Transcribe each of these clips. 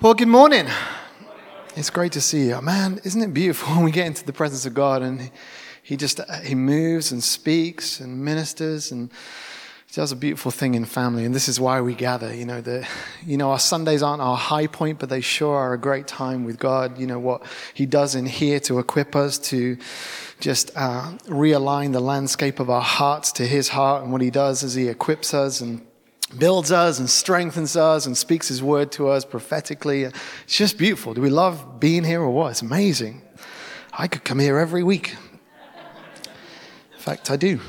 Well, good morning. It's great to see you. Man, isn't it beautiful when we get into the presence of God and he just he moves and speaks and ministers and does a beautiful thing in family and this is why we gather you know the you know our sundays aren't our high point but they sure are a great time with god you know what he does in here to equip us to just uh, realign the landscape of our hearts to his heart and what he does is he equips us and builds us and strengthens us and speaks his word to us prophetically. It's just beautiful. Do we love being here or what? It's amazing. I could come here every week. In fact, I do.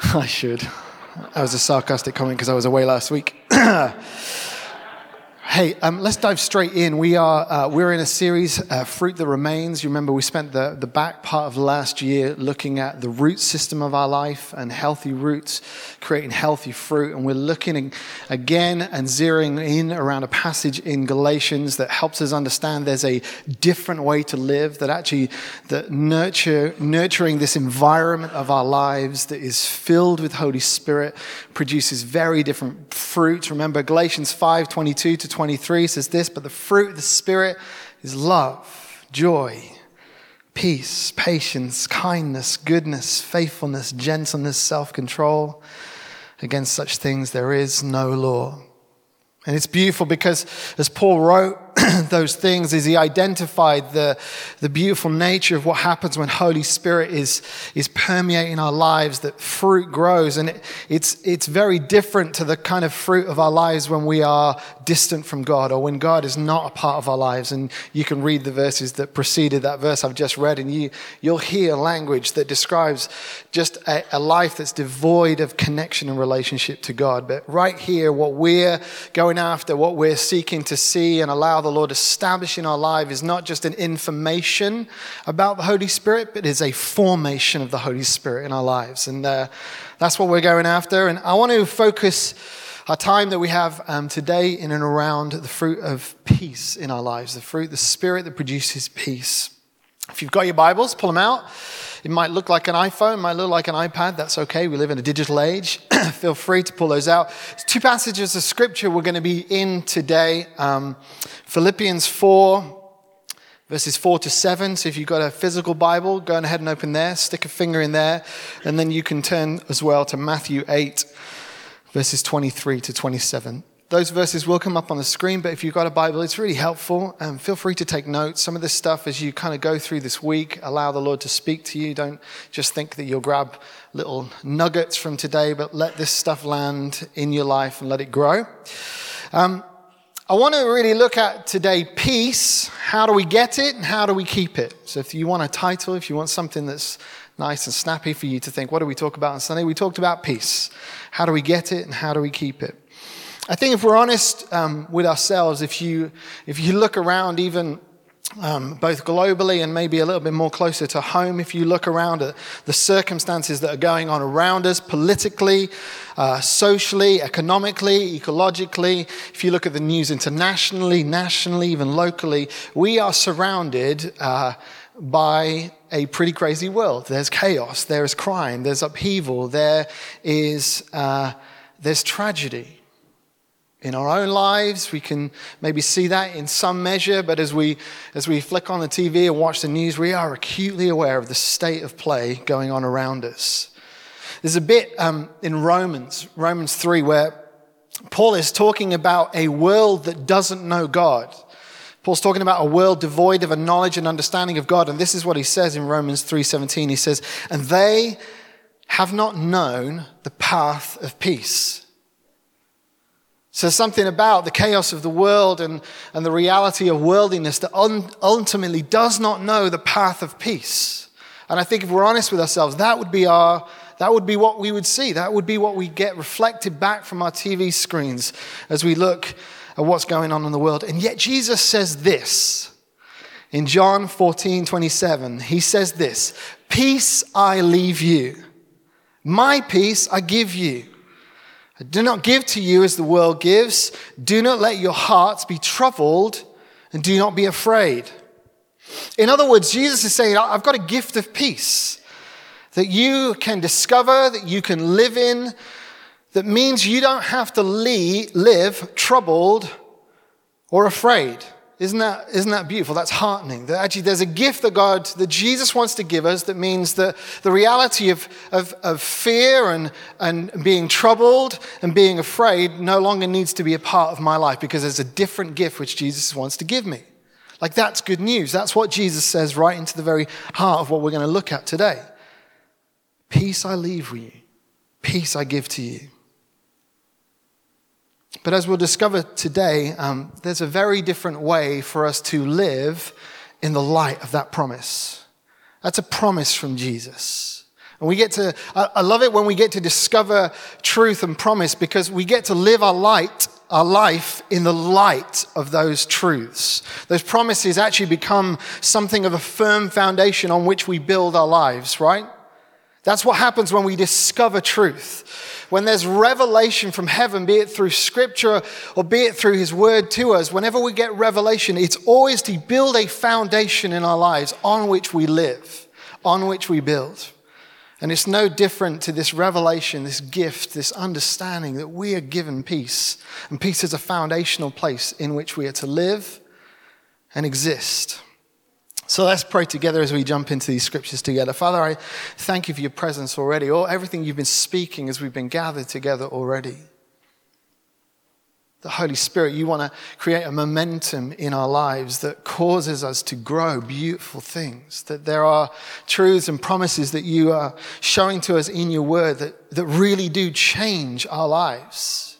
I should. That was a sarcastic comment because I was away last week. Hey, um, let's dive straight in. We are uh, we're in a series, uh, Fruit That Remains. You remember we spent the, the back part of last year looking at the root system of our life and healthy roots, creating healthy fruit. And we're looking again and zeroing in around a passage in Galatians that helps us understand there's a different way to live, that actually that nurture, nurturing this environment of our lives that is filled with Holy Spirit produces very different fruit. Remember Galatians 5, 22 to 23 says this, but the fruit of the Spirit is love, joy, peace, patience, kindness, goodness, faithfulness, gentleness, self control. Against such things there is no law. And it's beautiful because as Paul wrote those things, is he identified the, the beautiful nature of what happens when Holy Spirit is, is permeating our lives, that fruit grows. And it, it's, it's very different to the kind of fruit of our lives when we are distant from God or when God is not a part of our lives. And you can read the verses that preceded that verse I've just read, and you, you'll hear language that describes just a, a life that's devoid of connection and relationship to God. But right here, what we're going after, what we're seeking to see and allow the Lord establish in our life is not just an information about the Holy Spirit, but is a formation of the Holy Spirit in our lives. And uh, that's what we're going after. And I want to focus our time that we have um, today in and around the fruit of peace in our lives, the fruit, the Spirit that produces peace. If you've got your Bibles, pull them out. It might look like an iPhone, might look like an iPad. That's okay. We live in a digital age. Feel free to pull those out. There's two passages of scripture we're going to be in today um, Philippians 4. Verses 4 to 7. So if you've got a physical Bible, go ahead and open there, stick a finger in there, and then you can turn as well to Matthew 8, verses 23 to 27 those verses will come up on the screen, but if you've got a Bible, it's really helpful. Um, feel free to take notes. Some of this stuff, as you kind of go through this week, allow the Lord to speak to you. Don't just think that you'll grab little nuggets from today, but let this stuff land in your life and let it grow. Um, I want to really look at today peace. How do we get it and how do we keep it? So, if you want a title, if you want something that's nice and snappy for you to think, what do we talk about on Sunday? We talked about peace. How do we get it and how do we keep it? I think if we're honest um, with ourselves, if you, if you look around even um, both globally and maybe a little bit more closer to home, if you look around at the circumstances that are going on around us politically, uh, socially, economically, ecologically, if you look at the news internationally, nationally, even locally, we are surrounded uh, by a pretty crazy world. There's chaos, there is crime, there's upheaval, there is uh, there's tragedy in our own lives. We can maybe see that in some measure, but as we, as we flick on the TV and watch the news, we are acutely aware of the state of play going on around us. There's a bit um, in Romans, Romans 3, where Paul is talking about a world that doesn't know God. Paul's talking about a world devoid of a knowledge and understanding of God, and this is what he says in Romans 3:17. He says, "And they have not known the path of peace." So, something about the chaos of the world and, and the reality of worldliness that un, ultimately does not know the path of peace. And I think if we're honest with ourselves, that would be our. That would be what we would see. That would be what we get reflected back from our TV screens as we look at what's going on in the world. And yet, Jesus says this in John 14 27. He says this Peace I leave you, my peace I give you. Do not give to you as the world gives. Do not let your hearts be troubled, and do not be afraid. In other words, Jesus is saying, I've got a gift of peace that you can discover, that you can live in, that means you don't have to live troubled or afraid. Isn't that, isn't that beautiful? That's heartening. That actually there's a gift that God, that Jesus wants to give us that means that the reality of, of, of fear and, and being troubled and being afraid no longer needs to be a part of my life because there's a different gift which Jesus wants to give me. Like that's good news. That's what Jesus says right into the very heart of what we're going to look at today. Peace I leave with you, peace I give to you. But as we'll discover today, um, there's a very different way for us to live in the light of that promise. That's a promise from Jesus. And we get to, I love it when we get to discover truth and promise because we get to live our light, our life in the light of those truths. Those promises actually become something of a firm foundation on which we build our lives, right? That's what happens when we discover truth. When there's revelation from heaven, be it through scripture or be it through his word to us, whenever we get revelation, it's always to build a foundation in our lives on which we live, on which we build. And it's no different to this revelation, this gift, this understanding that we are given peace. And peace is a foundational place in which we are to live and exist. So let's pray together as we jump into these scriptures together. Father, I thank you for your presence already, or everything you've been speaking as we've been gathered together already. The Holy Spirit, you want to create a momentum in our lives that causes us to grow beautiful things. That there are truths and promises that you are showing to us in your word that, that really do change our lives.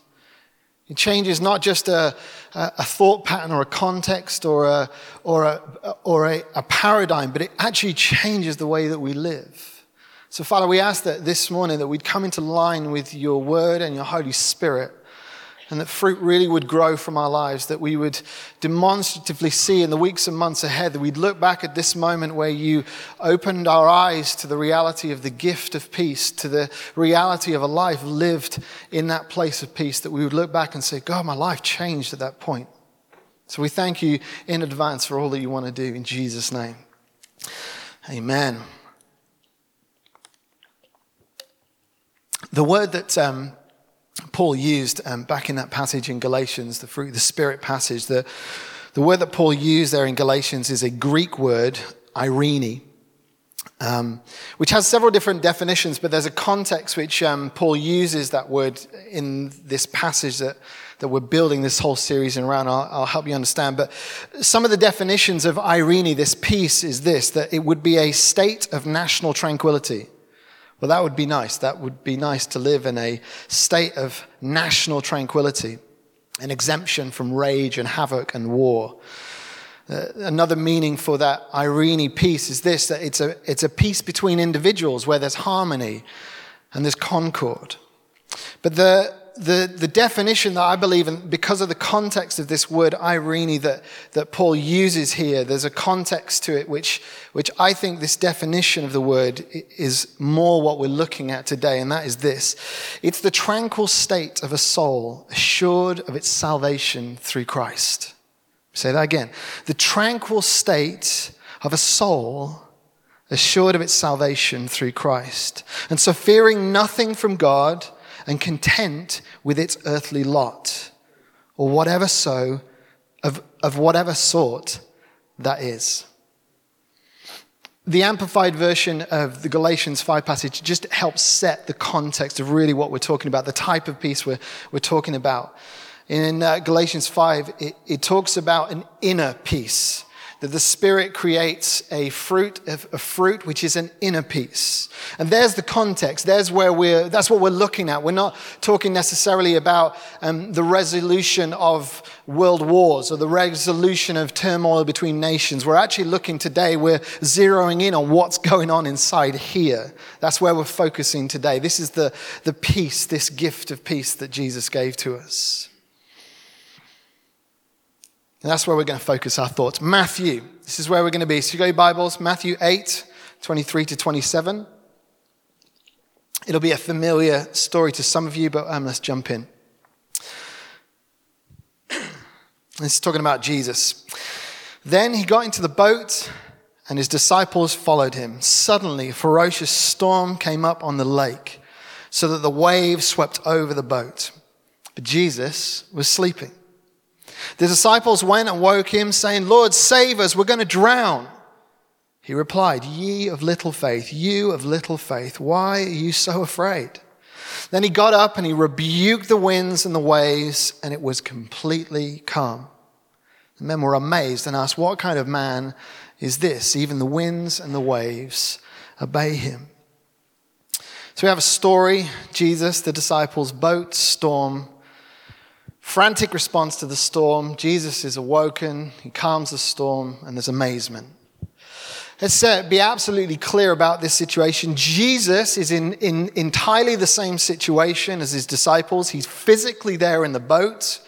It changes not just a, a thought pattern or a context or, a, or, a, or a, a paradigm, but it actually changes the way that we live. So, Father, we ask that this morning that we'd come into line with your word and your Holy Spirit and that fruit really would grow from our lives, that we would demonstratively see in the weeks and months ahead, that we'd look back at this moment where you opened our eyes to the reality of the gift of peace, to the reality of a life lived in that place of peace, that we would look back and say, God, my life changed at that point. So we thank you in advance for all that you want to do in Jesus' name. Amen. The word that um, Paul used um, back in that passage in Galatians, the fruit of the Spirit passage, the, the word that Paul used there in Galatians is a Greek word, eirene, um, which has several different definitions, but there's a context which um, Paul uses that word in this passage that, that we're building this whole series around. I'll, I'll help you understand. But some of the definitions of eirene, this peace, is this that it would be a state of national tranquility well, that would be nice. That would be nice to live in a state of national tranquility, an exemption from rage and havoc and war. Uh, another meaning for that eirene peace is this that it's a, it's a peace between individuals where there's harmony and there's concord. But the, the, the definition that I believe, and because of the context of this word eirene that, that Paul uses here, there's a context to it which, which I think this definition of the word is more what we're looking at today, and that is this it's the tranquil state of a soul assured of its salvation through Christ. Say that again. The tranquil state of a soul assured of its salvation through Christ. And so, fearing nothing from God and content with its earthly lot, or whatever so, of, of whatever sort that is. The amplified version of the Galatians 5 passage just helps set the context of really what we're talking about, the type of peace we're, we're talking about. In uh, Galatians 5, it, it talks about an inner peace that the Spirit creates a fruit, a fruit which is an inner peace. And there's the context. There's where we're, that's what we're looking at. We're not talking necessarily about um, the resolution of world wars or the resolution of turmoil between nations. We're actually looking today, we're zeroing in on what's going on inside here. That's where we're focusing today. This is the, the peace, this gift of peace that Jesus gave to us. And that's where we're going to focus our thoughts. Matthew, this is where we're going to be. So you go your Bibles, Matthew 8, 23 to 27. It'll be a familiar story to some of you, but um, let's jump in. This is talking about Jesus. Then he got into the boat, and his disciples followed him. Suddenly, a ferocious storm came up on the lake, so that the waves swept over the boat. But Jesus was sleeping. The disciples went and woke him, saying, Lord, save us, we're going to drown. He replied, Ye of little faith, you of little faith, why are you so afraid? Then he got up and he rebuked the winds and the waves, and it was completely calm. The men were amazed and asked, What kind of man is this? Even the winds and the waves obey him. So we have a story Jesus, the disciples, boat, storm, frantic response to the storm. Jesus is awoken, he calms the storm, and there's amazement. Let's uh, be absolutely clear about this situation. Jesus is in, in entirely the same situation as his disciples. He's physically there in the boat.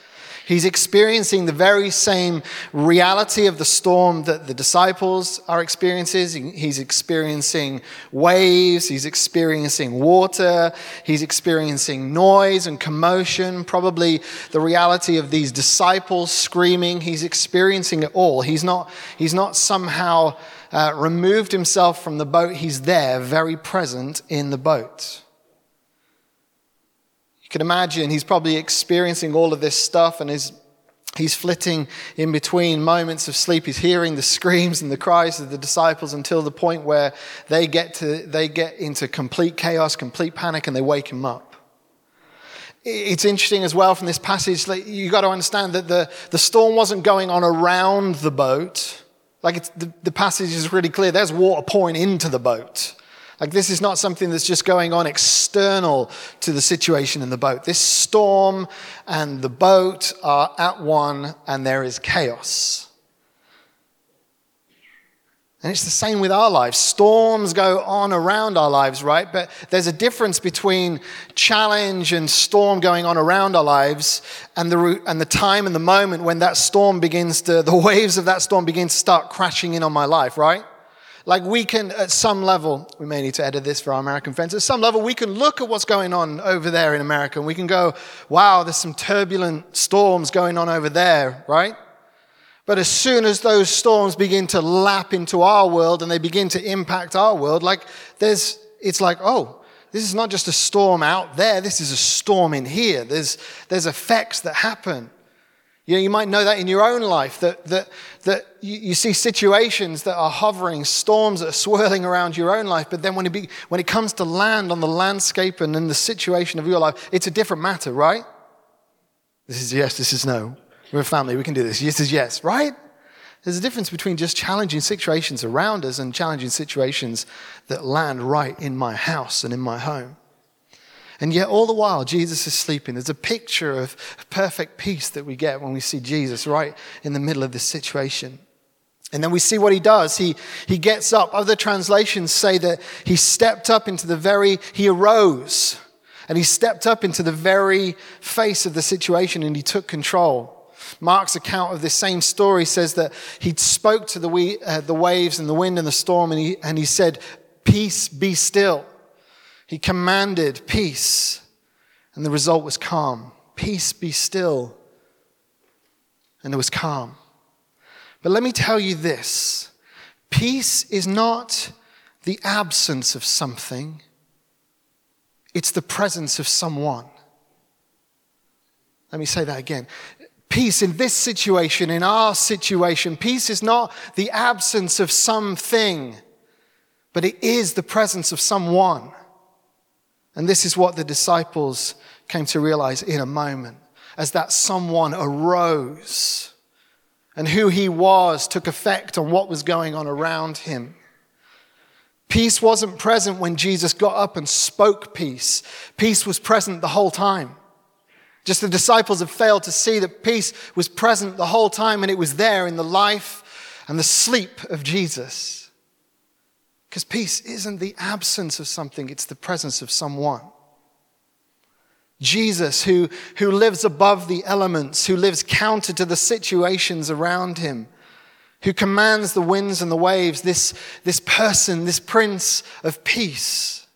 He's experiencing the very same reality of the storm that the disciples are experiencing. He's experiencing waves, he's experiencing water, he's experiencing noise and commotion, probably the reality of these disciples screaming. He's experiencing it all. He's not, he's not somehow uh, removed himself from the boat, he's there, very present in the boat can imagine he's probably experiencing all of this stuff and is He's flitting in between moments of sleep. He's hearing the screams and the cries of the disciples until the point where they get, to, they get into complete chaos, complete panic, and they wake him up. It's interesting as well from this passage, like, you've got to understand that the, the storm wasn't going on around the boat. Like the, the passage is really clear. There's water pouring into the boat. Like, this is not something that's just going on external to the situation in the boat. This storm and the boat are at one, and there is chaos. And it's the same with our lives. Storms go on around our lives, right? But there's a difference between challenge and storm going on around our lives and the, and the time and the moment when that storm begins to, the waves of that storm begin to start crashing in on my life, right? Like we can, at some level, we may need to edit this for our American friends, at some level, we can look at what's going on over there in America and we can go, wow, there's some turbulent storms going on over there, right? But as soon as those storms begin to lap into our world and they begin to impact our world, like there's, it's like, oh, this is not just a storm out there, this is a storm in here. There's, there's effects that happen. You, know, you might know that in your own life, that, that, that you, you, see situations that are hovering, storms that are swirling around your own life, but then when it, be, when it comes to land on the landscape and in the situation of your life, it's a different matter, right? This is yes, this is no. We're a family, we can do this. This is yes, right? There's a difference between just challenging situations around us and challenging situations that land right in my house and in my home. And yet, all the while, Jesus is sleeping. There's a picture of perfect peace that we get when we see Jesus right in the middle of this situation. And then we see what he does. He, he gets up. Other translations say that he stepped up into the very, he arose and he stepped up into the very face of the situation and he took control. Mark's account of this same story says that he spoke to the, we, uh, the waves and the wind and the storm and he, and he said, Peace, be still. He commanded peace, and the result was calm. Peace be still. And there was calm. But let me tell you this peace is not the absence of something, it's the presence of someone. Let me say that again. Peace in this situation, in our situation, peace is not the absence of something, but it is the presence of someone. And this is what the disciples came to realize in a moment as that someone arose and who he was took effect on what was going on around him. Peace wasn't present when Jesus got up and spoke peace. Peace was present the whole time. Just the disciples have failed to see that peace was present the whole time and it was there in the life and the sleep of Jesus. Because peace isn't the absence of something, it's the presence of someone. Jesus, who, who lives above the elements, who lives counter to the situations around him, who commands the winds and the waves, this, this person, this prince of peace,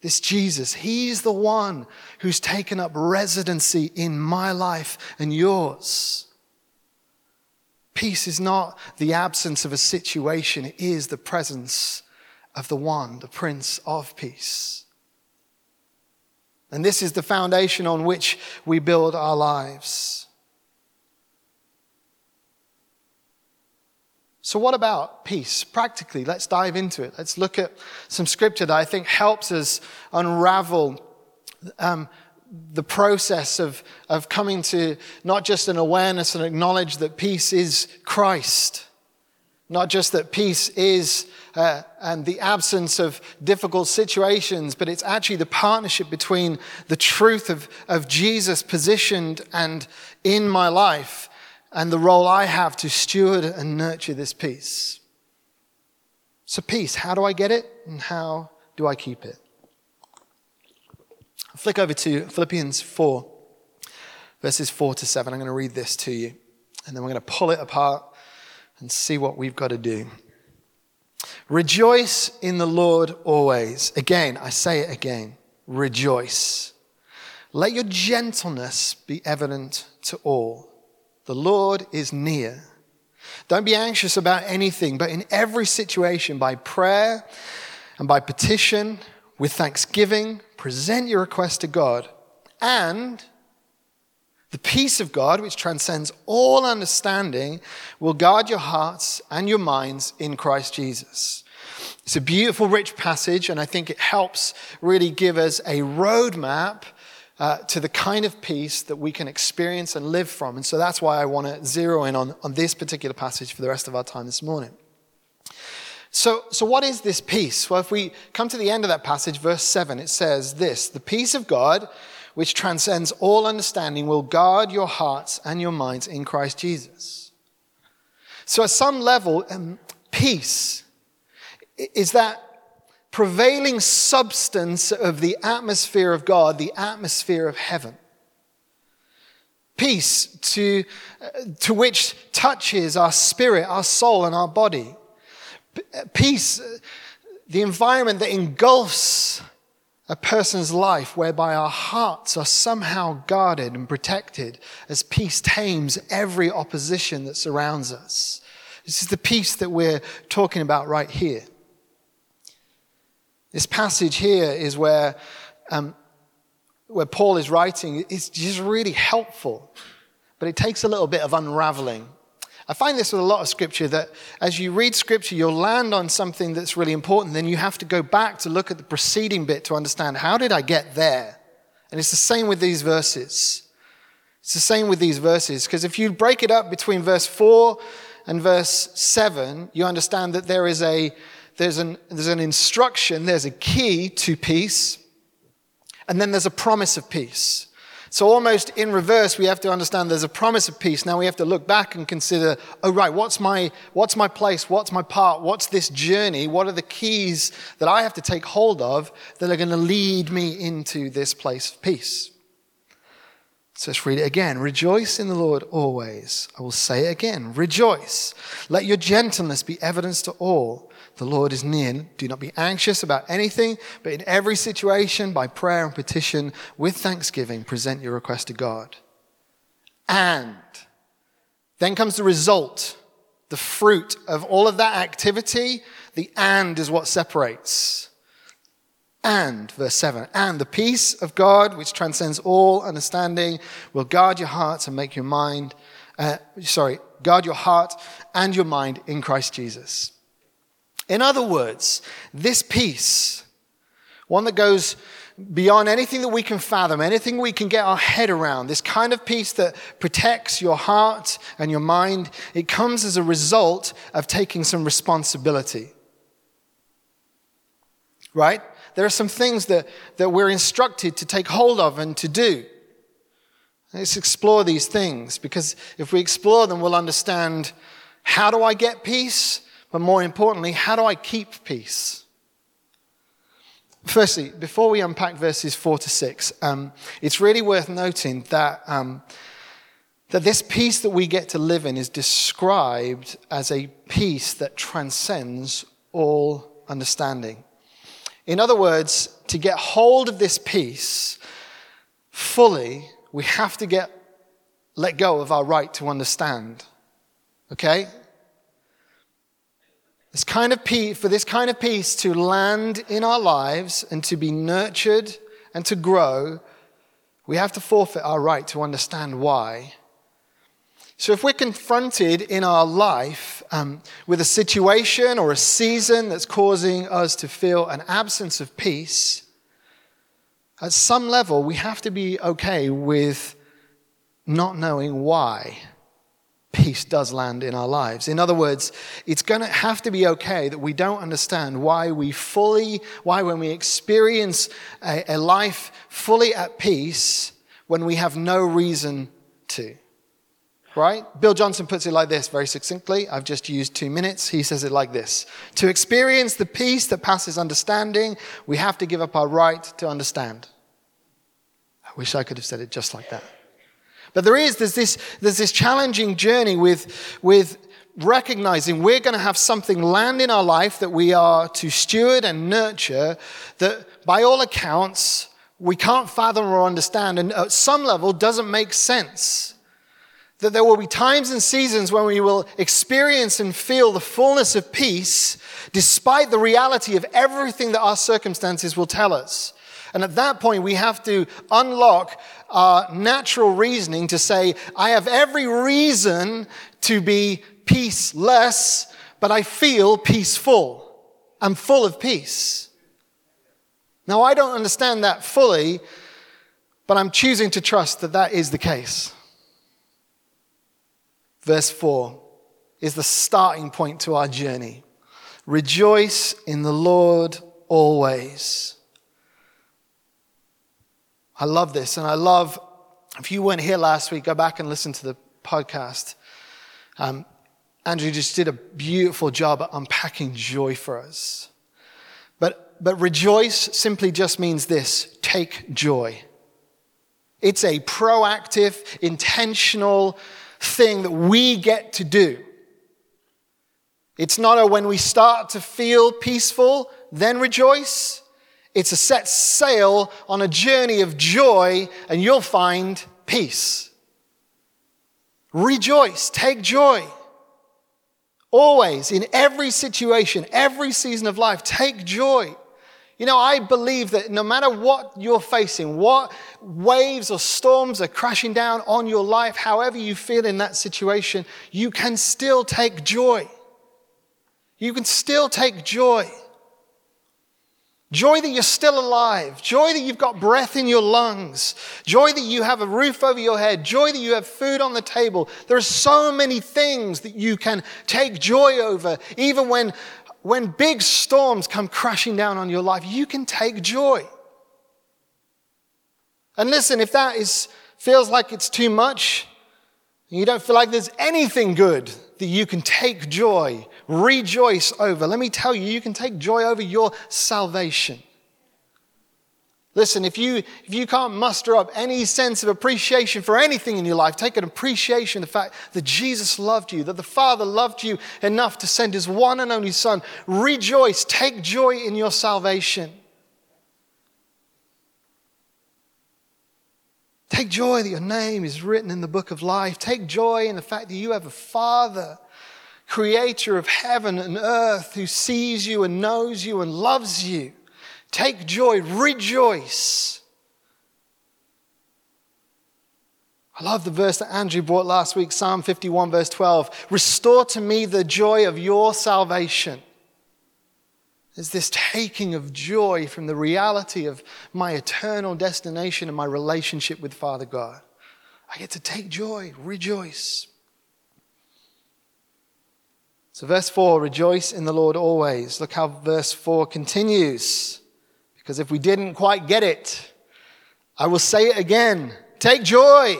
this Jesus, he's the one who's taken up residency in my life and yours. Peace is not the absence of a situation, it is the presence of the one, the Prince of Peace. And this is the foundation on which we build our lives. So, what about peace? Practically, let's dive into it. Let's look at some scripture that I think helps us unravel um, the process of, of coming to not just an awareness and acknowledge that peace is Christ, not just that peace is uh, and the absence of difficult situations, but it's actually the partnership between the truth of, of Jesus positioned and in my life and the role I have to steward and nurture this peace. So, peace, how do I get it and how do I keep it? Flick over to Philippians 4, verses 4 to 7. I'm going to read this to you, and then we're going to pull it apart and see what we've got to do. Rejoice in the Lord always. Again, I say it again. Rejoice. Let your gentleness be evident to all. The Lord is near. Don't be anxious about anything, but in every situation, by prayer and by petition, with thanksgiving, present your request to God. And the peace of God, which transcends all understanding, will guard your hearts and your minds in Christ Jesus. It's a beautiful, rich passage, and I think it helps really give us a roadmap uh, to the kind of peace that we can experience and live from. And so that's why I want to zero in on, on this particular passage for the rest of our time this morning. So, so, what is this peace? Well, if we come to the end of that passage, verse 7, it says this The peace of God which transcends all understanding, will guard your hearts and your minds in Christ Jesus. So, at some level, um, peace is that prevailing substance of the atmosphere of God, the atmosphere of heaven. Peace to, uh, to which touches our spirit, our soul, and our body. Peace, uh, the environment that engulfs a person's life whereby our hearts are somehow guarded and protected as peace tames every opposition that surrounds us. This is the peace that we're talking about right here. This passage here is where, um, where Paul is writing. It's just really helpful, but it takes a little bit of unraveling I find this with a lot of scripture that as you read scripture, you'll land on something that's really important. Then you have to go back to look at the preceding bit to understand how did I get there? And it's the same with these verses. It's the same with these verses. Because if you break it up between verse 4 and verse 7, you understand that there is a, there's an, there's an instruction, there's a key to peace, and then there's a promise of peace. So, almost in reverse, we have to understand there's a promise of peace. Now we have to look back and consider, oh, right, what's my, what's my place? What's my part? What's this journey? What are the keys that I have to take hold of that are going to lead me into this place of peace? So let's read it again. Rejoice in the Lord always. I will say it again. Rejoice. Let your gentleness be evidence to all. The Lord is near. Do not be anxious about anything, but in every situation, by prayer and petition, with thanksgiving, present your request to God. And then comes the result, the fruit of all of that activity. The and is what separates. And, verse 7, and the peace of God, which transcends all understanding, will guard your hearts and make your mind, uh, sorry, guard your heart and your mind in Christ Jesus. In other words, this peace, one that goes beyond anything that we can fathom, anything we can get our head around, this kind of peace that protects your heart and your mind, it comes as a result of taking some responsibility. Right? There are some things that, that we're instructed to take hold of and to do. Let's explore these things because if we explore them, we'll understand how do I get peace? But more importantly, how do I keep peace? Firstly, before we unpack verses 4 to 6, um, it's really worth noting that, um, that this peace that we get to live in is described as a peace that transcends all understanding. In other words, to get hold of this peace fully, we have to get let go of our right to understand. Okay? This kind of peace, for this kind of peace to land in our lives and to be nurtured and to grow, we have to forfeit our right to understand why. So, if we're confronted in our life um, with a situation or a season that's causing us to feel an absence of peace, at some level, we have to be okay with not knowing why peace does land in our lives. In other words, it's going to have to be okay that we don't understand why we fully, why when we experience a, a life fully at peace, when we have no reason to. Right? Bill Johnson puts it like this very succinctly. I've just used two minutes. He says it like this To experience the peace that passes understanding, we have to give up our right to understand. I wish I could have said it just like that. But there is, there's this, there's this challenging journey with, with recognizing we're going to have something land in our life that we are to steward and nurture that, by all accounts, we can't fathom or understand, and at some level doesn't make sense. That there will be times and seasons when we will experience and feel the fullness of peace despite the reality of everything that our circumstances will tell us. And at that point, we have to unlock our natural reasoning to say, I have every reason to be peaceless, but I feel peaceful. I'm full of peace. Now, I don't understand that fully, but I'm choosing to trust that that is the case. Verse 4 is the starting point to our journey. Rejoice in the Lord always. I love this. And I love, if you weren't here last week, go back and listen to the podcast. Um, Andrew just did a beautiful job at unpacking joy for us. But, but rejoice simply just means this take joy. It's a proactive, intentional thing that we get to do. It's not a when we start to feel peaceful, then rejoice. It's a set sail on a journey of joy, and you'll find peace. Rejoice, take joy. Always, in every situation, every season of life, take joy. You know, I believe that no matter what you're facing, what waves or storms are crashing down on your life, however you feel in that situation, you can still take joy. You can still take joy. Joy that you're still alive. Joy that you've got breath in your lungs. Joy that you have a roof over your head. Joy that you have food on the table. There are so many things that you can take joy over. Even when, when big storms come crashing down on your life, you can take joy. And listen, if that is, feels like it's too much, you don't feel like there's anything good that you can take joy rejoice over. Let me tell you, you can take joy over your salvation. Listen, if you, if you can't muster up any sense of appreciation for anything in your life, take an appreciation of the fact that Jesus loved you, that the Father loved you enough to send his one and only Son. Rejoice, take joy in your salvation. Take joy that your name is written in the book of life. Take joy in the fact that you have a Father creator of heaven and earth who sees you and knows you and loves you. Take joy, rejoice. I love the verse that Andrew brought last week, Psalm 51, verse 12. Restore to me the joy of your salvation. There's this taking of joy from the reality of my eternal destination and my relationship with Father God. I get to take joy, rejoice. So, verse 4 rejoice in the Lord always. Look how verse 4 continues. Because if we didn't quite get it, I will say it again take joy.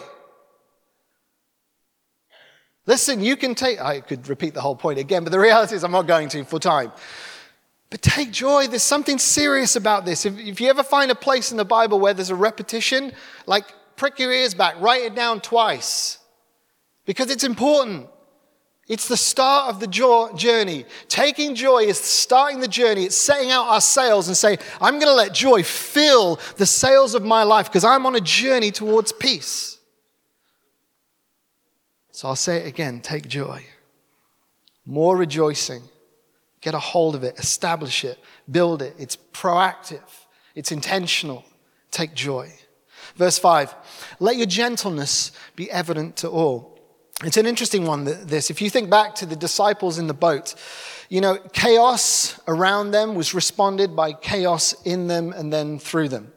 Listen, you can take, I could repeat the whole point again, but the reality is I'm not going to for time. But take joy. There's something serious about this. If, if you ever find a place in the Bible where there's a repetition, like prick your ears back, write it down twice. Because it's important. It's the start of the journey. Taking joy is starting the journey. It's setting out our sails and saying, I'm going to let joy fill the sails of my life because I'm on a journey towards peace. So I'll say it again take joy. More rejoicing. Get a hold of it, establish it, build it. It's proactive, it's intentional. Take joy. Verse 5 Let your gentleness be evident to all. It's an interesting one, this. If you think back to the disciples in the boat, you know, chaos around them was responded by chaos in them and then through them.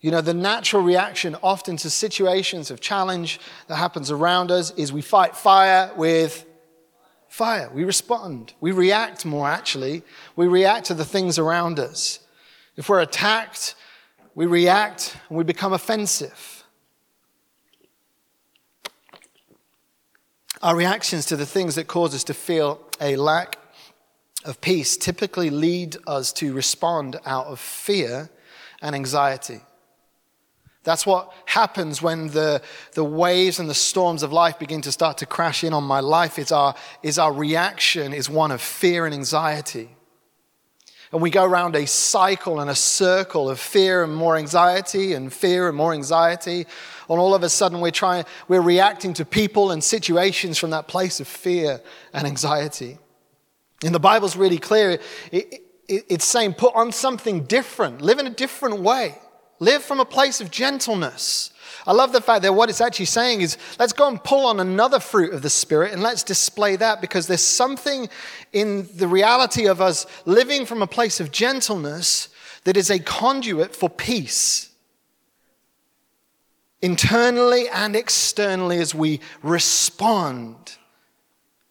You know, the natural reaction often to situations of challenge that happens around us is we fight fire with fire. We respond. We react more, actually. We react to the things around us. If we're attacked, we react and we become offensive. Our reactions to the things that cause us to feel a lack of peace typically lead us to respond out of fear and anxiety. That's what happens when the, the waves and the storms of life begin to start to crash in on my life. Is our, is our reaction is one of fear and anxiety. And we go around a cycle and a circle of fear and more anxiety and fear and more anxiety. And all of a sudden we're trying, we're reacting to people and situations from that place of fear and anxiety. And the Bible's really clear. It, it, it's saying put on something different, live in a different way. Live from a place of gentleness. I love the fact that what it's actually saying is let's go and pull on another fruit of the Spirit and let's display that because there's something in the reality of us living from a place of gentleness that is a conduit for peace. Internally and externally, as we respond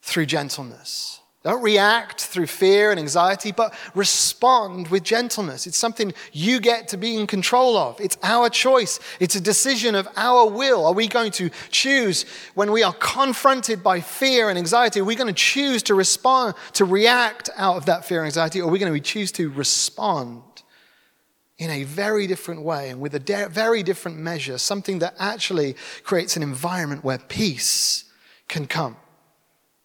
through gentleness. Don't react through fear and anxiety, but respond with gentleness. It's something you get to be in control of. It's our choice. It's a decision of our will. Are we going to choose when we are confronted by fear and anxiety? Are we going to choose to respond, to react out of that fear and anxiety? Or are we going to choose to respond in a very different way and with a de- very different measure, something that actually creates an environment where peace can come?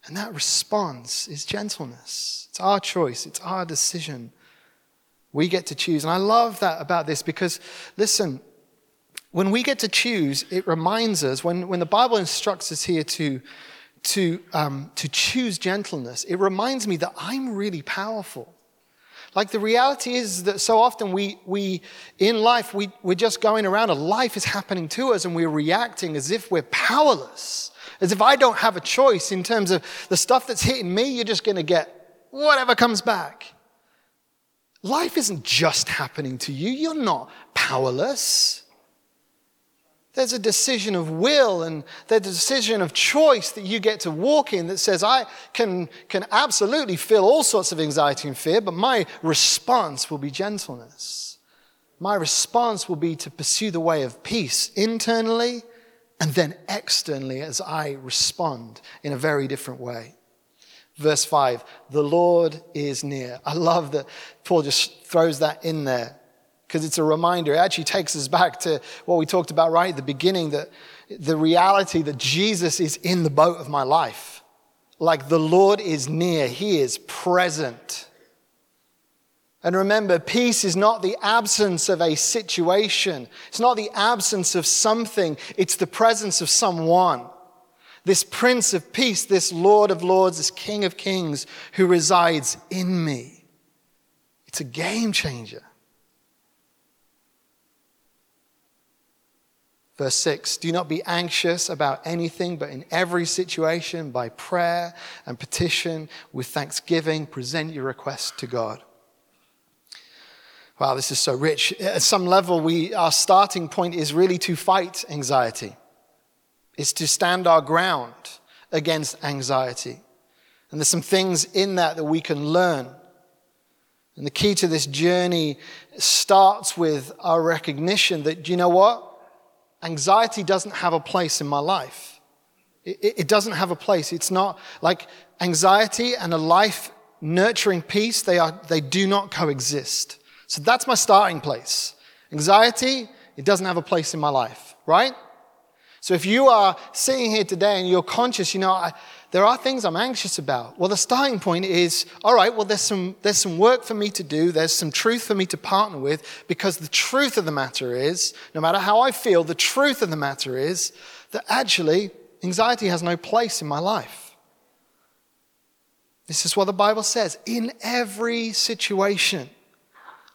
And that response is gentleness. It's our choice, it's our decision. We get to choose. And I love that about this because, listen, when we get to choose, it reminds us, when, when the Bible instructs us here to, to, um, to choose gentleness, it reminds me that I'm really powerful. Like the reality is that so often we, we in life, we, we're just going around and life is happening to us and we're reacting as if we're powerless. As if I don't have a choice in terms of the stuff that's hitting me, you're just going to get whatever comes back. Life isn't just happening to you, you're not powerless. There's a decision of will and there's a decision of choice that you get to walk in that says, I can, can absolutely feel all sorts of anxiety and fear, but my response will be gentleness. My response will be to pursue the way of peace internally and then externally as I respond in a very different way. Verse 5 The Lord is near. I love that Paul just throws that in there because it's a reminder. It actually takes us back to what we talked about right at the beginning that the reality that Jesus is in the boat of my life. Like the Lord is near, He is present. And remember, peace is not the absence of a situation. It's not the absence of something. It's the presence of someone. This Prince of Peace, this Lord of Lords, this King of Kings who resides in me. It's a game changer. Verse 6 Do not be anxious about anything, but in every situation, by prayer and petition, with thanksgiving, present your request to God. Wow, this is so rich. At some level, we, our starting point is really to fight anxiety. It's to stand our ground against anxiety. And there's some things in that that we can learn. And the key to this journey starts with our recognition that, you know what? Anxiety doesn't have a place in my life. It, it doesn't have a place. It's not like anxiety and a life nurturing peace, they, are, they do not coexist. So that's my starting place. Anxiety, it doesn't have a place in my life, right? So if you are sitting here today and you're conscious, you know, I, there are things I'm anxious about. Well, the starting point is, all right, well, there's some, there's some work for me to do. There's some truth for me to partner with because the truth of the matter is, no matter how I feel, the truth of the matter is that actually anxiety has no place in my life. This is what the Bible says. In every situation,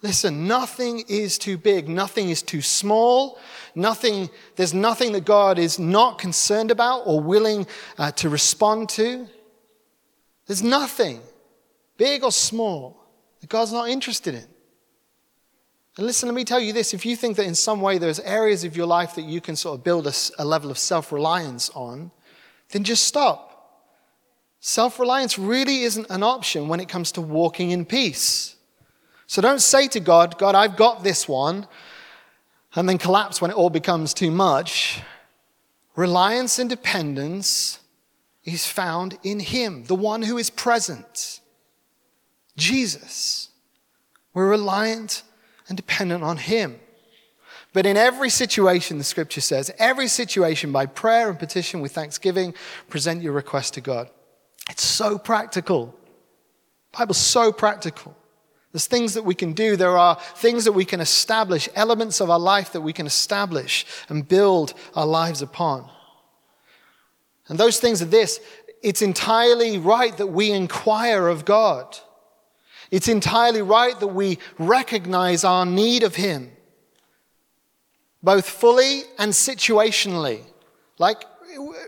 Listen, nothing is too big, nothing is too small, nothing, there's nothing that God is not concerned about or willing uh, to respond to. There's nothing, big or small, that God's not interested in. And listen, let me tell you this if you think that in some way there's areas of your life that you can sort of build a, a level of self reliance on, then just stop. Self reliance really isn't an option when it comes to walking in peace. So don't say to God, God, I've got this one, and then collapse when it all becomes too much. Reliance and dependence is found in Him, the one who is present. Jesus. We're reliant and dependent on Him. But in every situation, the scripture says, every situation by prayer and petition with thanksgiving, present your request to God. It's so practical. The Bible's so practical. There's things that we can do. There are things that we can establish, elements of our life that we can establish and build our lives upon. And those things are this it's entirely right that we inquire of God. It's entirely right that we recognize our need of Him, both fully and situationally. Like,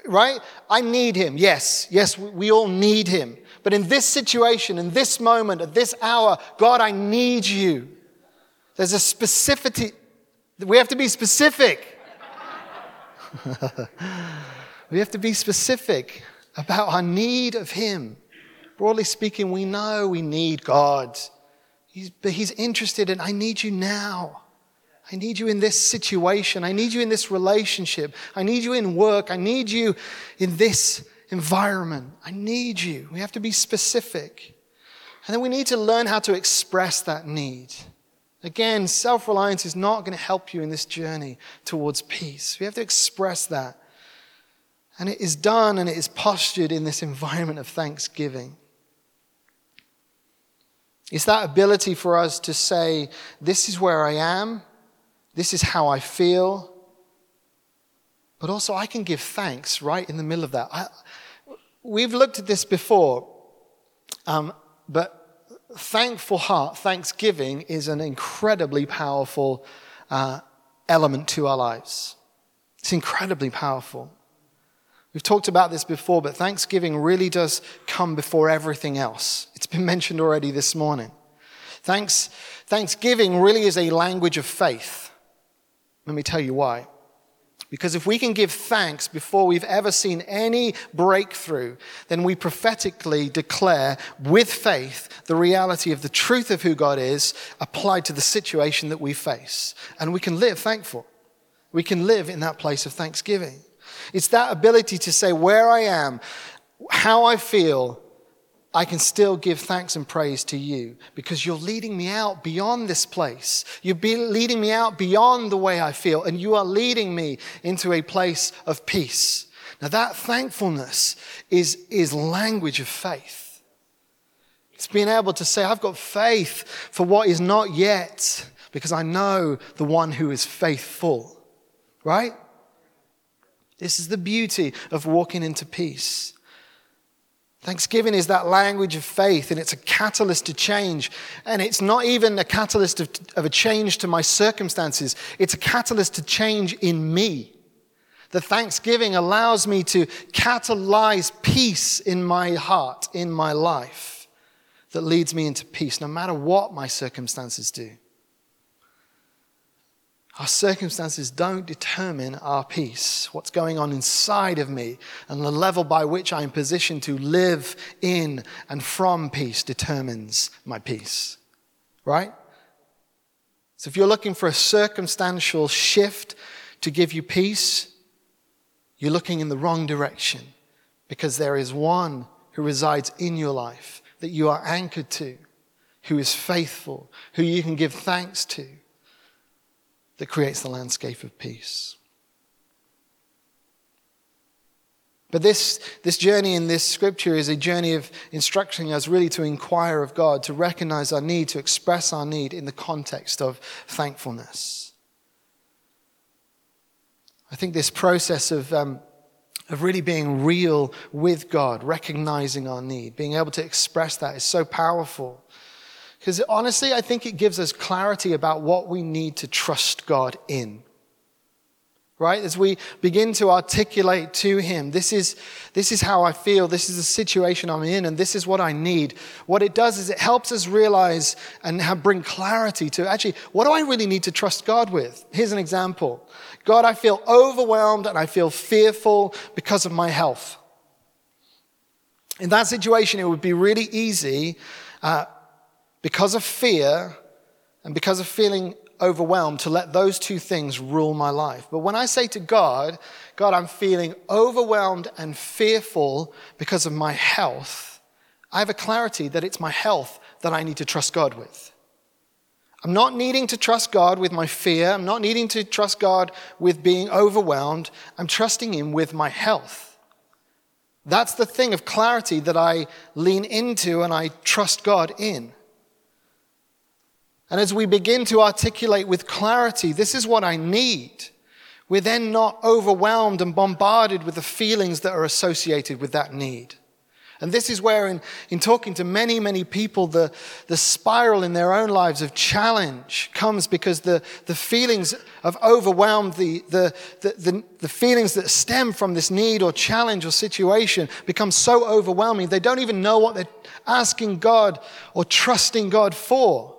right? I need Him. Yes, yes, we all need Him. But in this situation, in this moment, at this hour, God, I need you. There's a specificity. We have to be specific. we have to be specific about our need of Him. Broadly speaking, we know we need God. He's, but He's interested in, I need you now. I need you in this situation. I need you in this relationship. I need you in work. I need you in this environment. I need you. We have to be specific. And then we need to learn how to express that need. Again, self reliance is not going to help you in this journey towards peace. We have to express that. And it is done and it is postured in this environment of thanksgiving. It's that ability for us to say, This is where I am, this is how I feel, but also I can give thanks right in the middle of that. I, we've looked at this before, um, but thankful heart, thanksgiving, is an incredibly powerful uh, element to our lives. It's incredibly powerful. We've talked about this before, but Thanksgiving really does come before everything else. It's been mentioned already this morning. Thanks, Thanksgiving really is a language of faith. Let me tell you why. Because if we can give thanks before we've ever seen any breakthrough, then we prophetically declare with faith the reality of the truth of who God is applied to the situation that we face. And we can live thankful. We can live in that place of thanksgiving. It's that ability to say where I am, how I feel, I can still give thanks and praise to you because you're leading me out beyond this place. You're leading me out beyond the way I feel, and you are leading me into a place of peace. Now, that thankfulness is, is language of faith. It's being able to say, I've got faith for what is not yet because I know the one who is faithful, right? This is the beauty of walking into peace. Thanksgiving is that language of faith, and it's a catalyst to change. And it's not even a catalyst of, of, a change to my circumstances, it's a catalyst to change in me. The thanksgiving allows me to catalyze peace in my heart, in my life, that leads me into peace, no matter what my circumstances do. Our circumstances don't determine our peace, what's going on inside of me, and the level by which I'm positioned to live in and from peace determines my peace. Right? So if you're looking for a circumstantial shift to give you peace, you're looking in the wrong direction because there is one who resides in your life that you are anchored to, who is faithful, who you can give thanks to that creates the landscape of peace. But this, this journey in this scripture is a journey of instructing us really to inquire of God, to recognize our need, to express our need in the context of thankfulness. I think this process of, um, of really being real with God, recognizing our need, being able to express that is so powerful. Because honestly, I think it gives us clarity about what we need to trust God in. Right? As we begin to articulate to Him, this is, this is how I feel, this is the situation I'm in, and this is what I need. What it does is it helps us realize and have, bring clarity to actually, what do I really need to trust God with? Here's an example God, I feel overwhelmed and I feel fearful because of my health. In that situation, it would be really easy uh, because of fear and because of feeling overwhelmed to let those two things rule my life. But when I say to God, God, I'm feeling overwhelmed and fearful because of my health, I have a clarity that it's my health that I need to trust God with. I'm not needing to trust God with my fear. I'm not needing to trust God with being overwhelmed. I'm trusting Him with my health. That's the thing of clarity that I lean into and I trust God in. And as we begin to articulate with clarity, this is what I need, we're then not overwhelmed and bombarded with the feelings that are associated with that need. And this is where, in, in talking to many, many people, the, the spiral in their own lives of challenge comes because the, the feelings of overwhelmed, the, the, the, the, the feelings that stem from this need or challenge or situation become so overwhelming, they don't even know what they're asking God or trusting God for.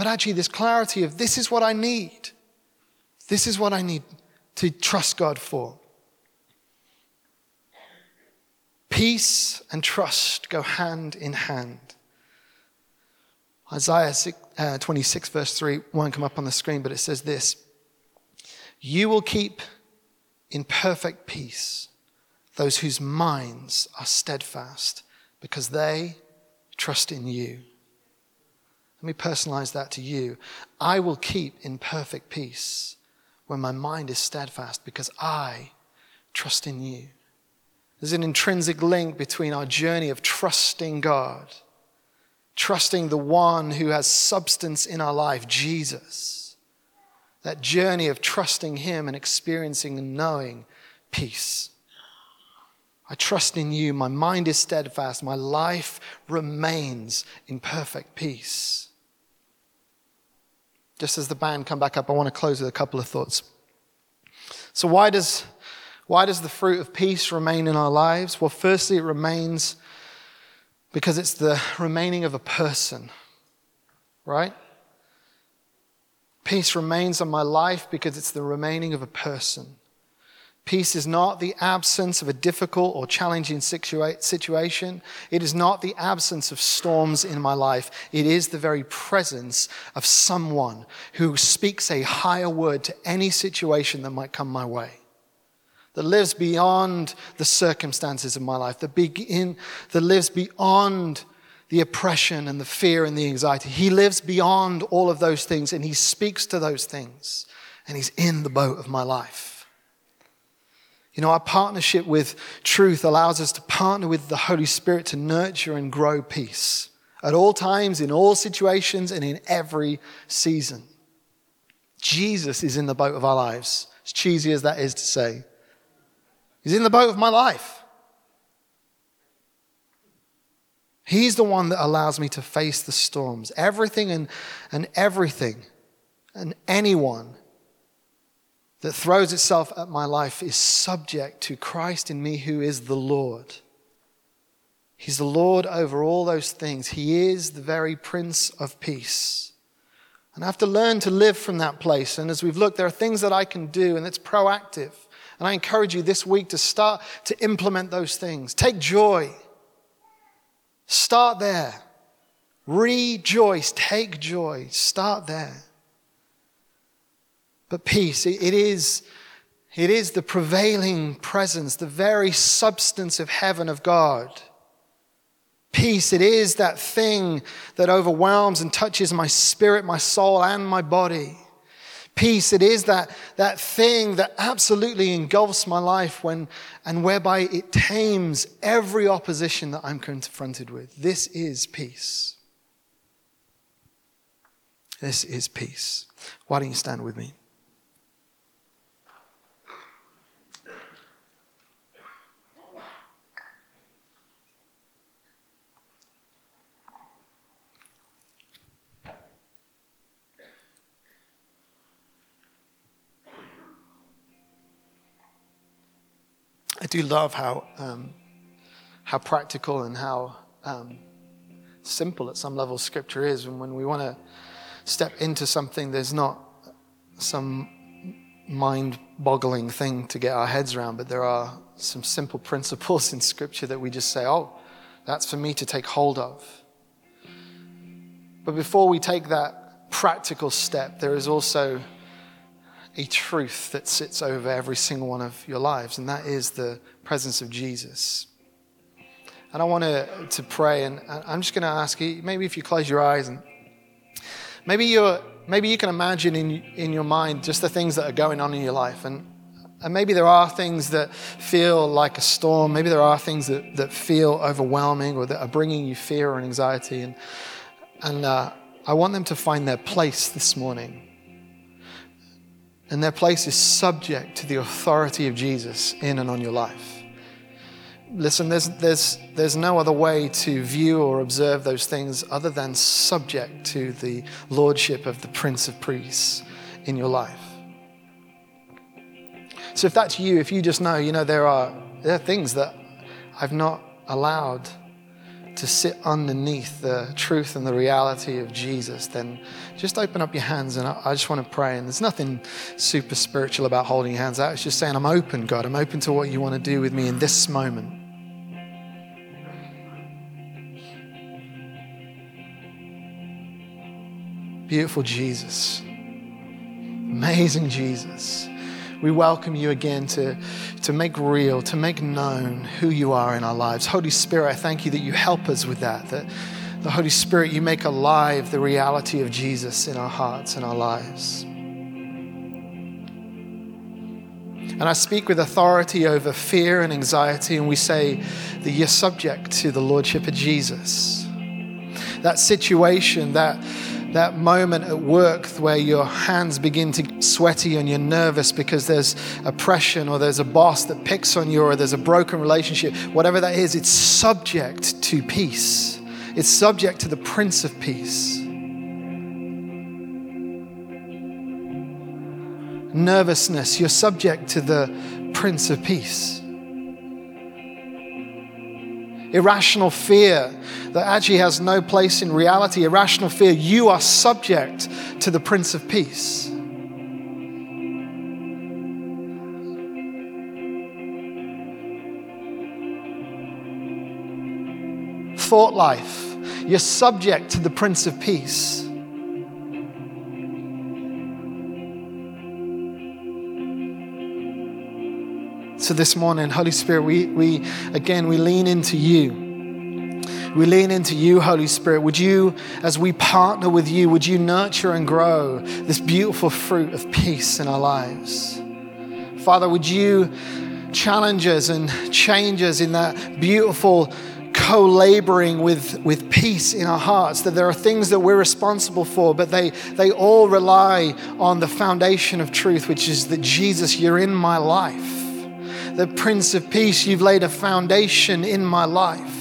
But actually, this clarity of this is what I need. This is what I need to trust God for. Peace and trust go hand in hand. Isaiah uh, 26, verse 3 won't come up on the screen, but it says this You will keep in perfect peace those whose minds are steadfast because they trust in you. Let me personalize that to you. I will keep in perfect peace when my mind is steadfast because I trust in you. There's an intrinsic link between our journey of trusting God, trusting the one who has substance in our life, Jesus. That journey of trusting Him and experiencing and knowing peace. I trust in you. My mind is steadfast. My life remains in perfect peace. Just as the band come back up, I want to close with a couple of thoughts. So, why does, why does the fruit of peace remain in our lives? Well, firstly, it remains because it's the remaining of a person, right? Peace remains on my life because it's the remaining of a person. Peace is not the absence of a difficult or challenging situation. It is not the absence of storms in my life. It is the very presence of someone who speaks a higher word to any situation that might come my way. That lives beyond the circumstances of my life, that, begin, that lives beyond the oppression and the fear and the anxiety. He lives beyond all of those things and he speaks to those things and he's in the boat of my life. You know, our partnership with truth allows us to partner with the Holy Spirit to nurture and grow peace at all times, in all situations, and in every season. Jesus is in the boat of our lives, as cheesy as that is to say. He's in the boat of my life. He's the one that allows me to face the storms. Everything and, and everything and anyone that throws itself at my life is subject to Christ in me, who is the Lord. He's the Lord over all those things. He is the very Prince of Peace. And I have to learn to live from that place. And as we've looked, there are things that I can do, and it's proactive. And I encourage you this week to start to implement those things. Take joy. Start there. Rejoice. Take joy. Start there. But peace, it is, it is the prevailing presence, the very substance of heaven of God. Peace, it is that thing that overwhelms and touches my spirit, my soul, and my body. Peace, it is that, that thing that absolutely engulfs my life when, and whereby it tames every opposition that I'm confronted with. This is peace. This is peace. Why don't you stand with me? Do love how, um, how practical and how um, simple at some level scripture is. And when we want to step into something, there's not some mind boggling thing to get our heads around, but there are some simple principles in scripture that we just say, oh, that's for me to take hold of. But before we take that practical step, there is also a truth that sits over every single one of your lives, and that is the presence of Jesus. And I want to, to pray, and I'm just going to ask you maybe if you close your eyes, and maybe, you're, maybe you can imagine in, in your mind just the things that are going on in your life. And, and maybe there are things that feel like a storm. Maybe there are things that, that feel overwhelming or that are bringing you fear or anxiety. And, and uh, I want them to find their place this morning. And their place is subject to the authority of Jesus in and on your life. Listen, there's, there's, there's no other way to view or observe those things other than subject to the lordship of the Prince of Priests in your life. So if that's you, if you just know, you know, there are, there are things that I've not allowed to sit underneath the truth and the reality of Jesus, then just open up your hands and I, just want to pray. And there's nothing super spiritual about holding your hands out. It's just saying, I'm open, God. I'm open to what you want to do with me in this moment. Beautiful Jesus. Amazing Jesus we welcome you again to, to make real, to make known who you are in our lives. Holy Spirit, I thank you that you help us with that, that the Holy Spirit, you make alive the reality of Jesus in our hearts and our lives. And I speak with authority over fear and anxiety, and we say that you're subject to the Lordship of Jesus. That situation, that that moment at work where your hands begin to get sweaty and you're nervous because there's oppression or there's a boss that picks on you or there's a broken relationship, whatever that is, it's subject to peace. It's subject to the Prince of Peace. Nervousness, you're subject to the Prince of Peace irrational fear that actually has no place in reality, irrational fear, you are subject to the Prince of Peace. Thought life, you're subject to the Prince of Peace. So this morning, Holy Spirit, we, we again, we lean into you. We lean into you, Holy Spirit. Would you, as we partner with you, would you nurture and grow this beautiful fruit of peace in our lives? Father, would you challenge us and change us in that beautiful co laboring with, with peace in our hearts, that there are things that we're responsible for, but they, they all rely on the foundation of truth, which is that Jesus, you're in my life the Prince of Peace, you've laid a foundation in my life.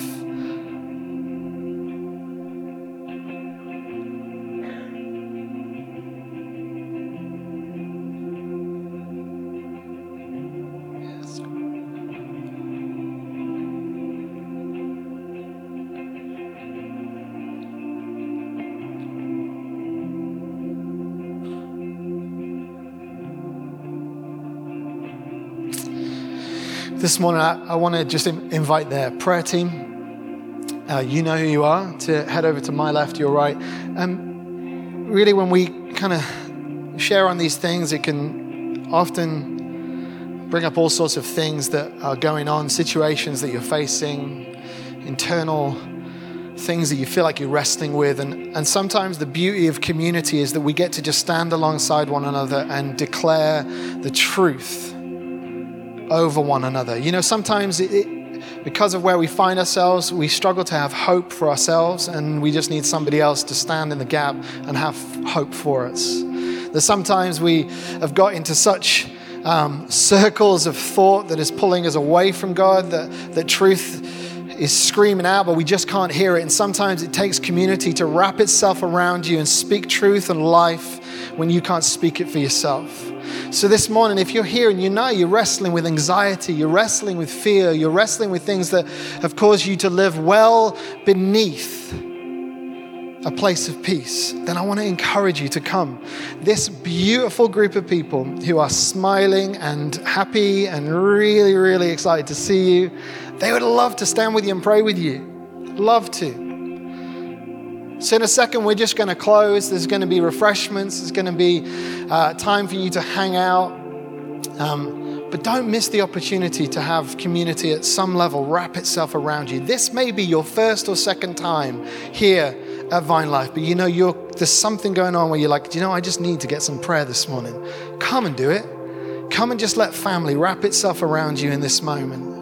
This morning, I, I want to just invite the prayer team. Uh, you know who you are, to head over to my left, your right. Um, really, when we kind of share on these things, it can often bring up all sorts of things that are going on, situations that you're facing, internal things that you feel like you're wrestling with. And, and sometimes the beauty of community is that we get to just stand alongside one another and declare the truth over one another. You know, sometimes it, it, because of where we find ourselves, we struggle to have hope for ourselves, and we just need somebody else to stand in the gap and have hope for us. That sometimes we have got into such um, circles of thought that is pulling us away from God, that, that truth is screaming out, but we just can't hear it. And sometimes it takes community to wrap itself around you and speak truth and life when you can't speak it for yourself. So, this morning, if you're here and you know you're wrestling with anxiety, you're wrestling with fear, you're wrestling with things that have caused you to live well beneath a place of peace, then I want to encourage you to come. This beautiful group of people who are smiling and happy and really, really excited to see you, they would love to stand with you and pray with you. Love to. So, in a second, we're just going to close. There's going to be refreshments, there's going to be uh, time for you to hang out. Um, but don't miss the opportunity to have community at some level wrap itself around you. This may be your first or second time here at Vine Life, but you know there's something going on where you're like, you know, I just need to get some prayer this morning. Come and do it. Come and just let family wrap itself around you in this moment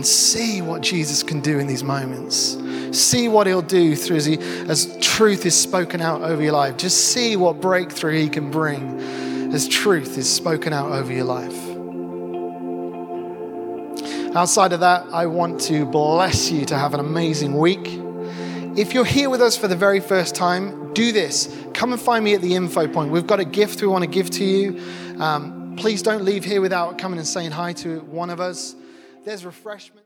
and see what Jesus can do in these moments. See what he'll do through as, he, as truth is spoken out over your life. Just see what breakthrough he can bring as truth is spoken out over your life. Outside of that, I want to bless you to have an amazing week. If you're here with us for the very first time, do this. Come and find me at the info point. We've got a gift we want to give to you. Um, please don't leave here without coming and saying hi to one of us. There's refreshment.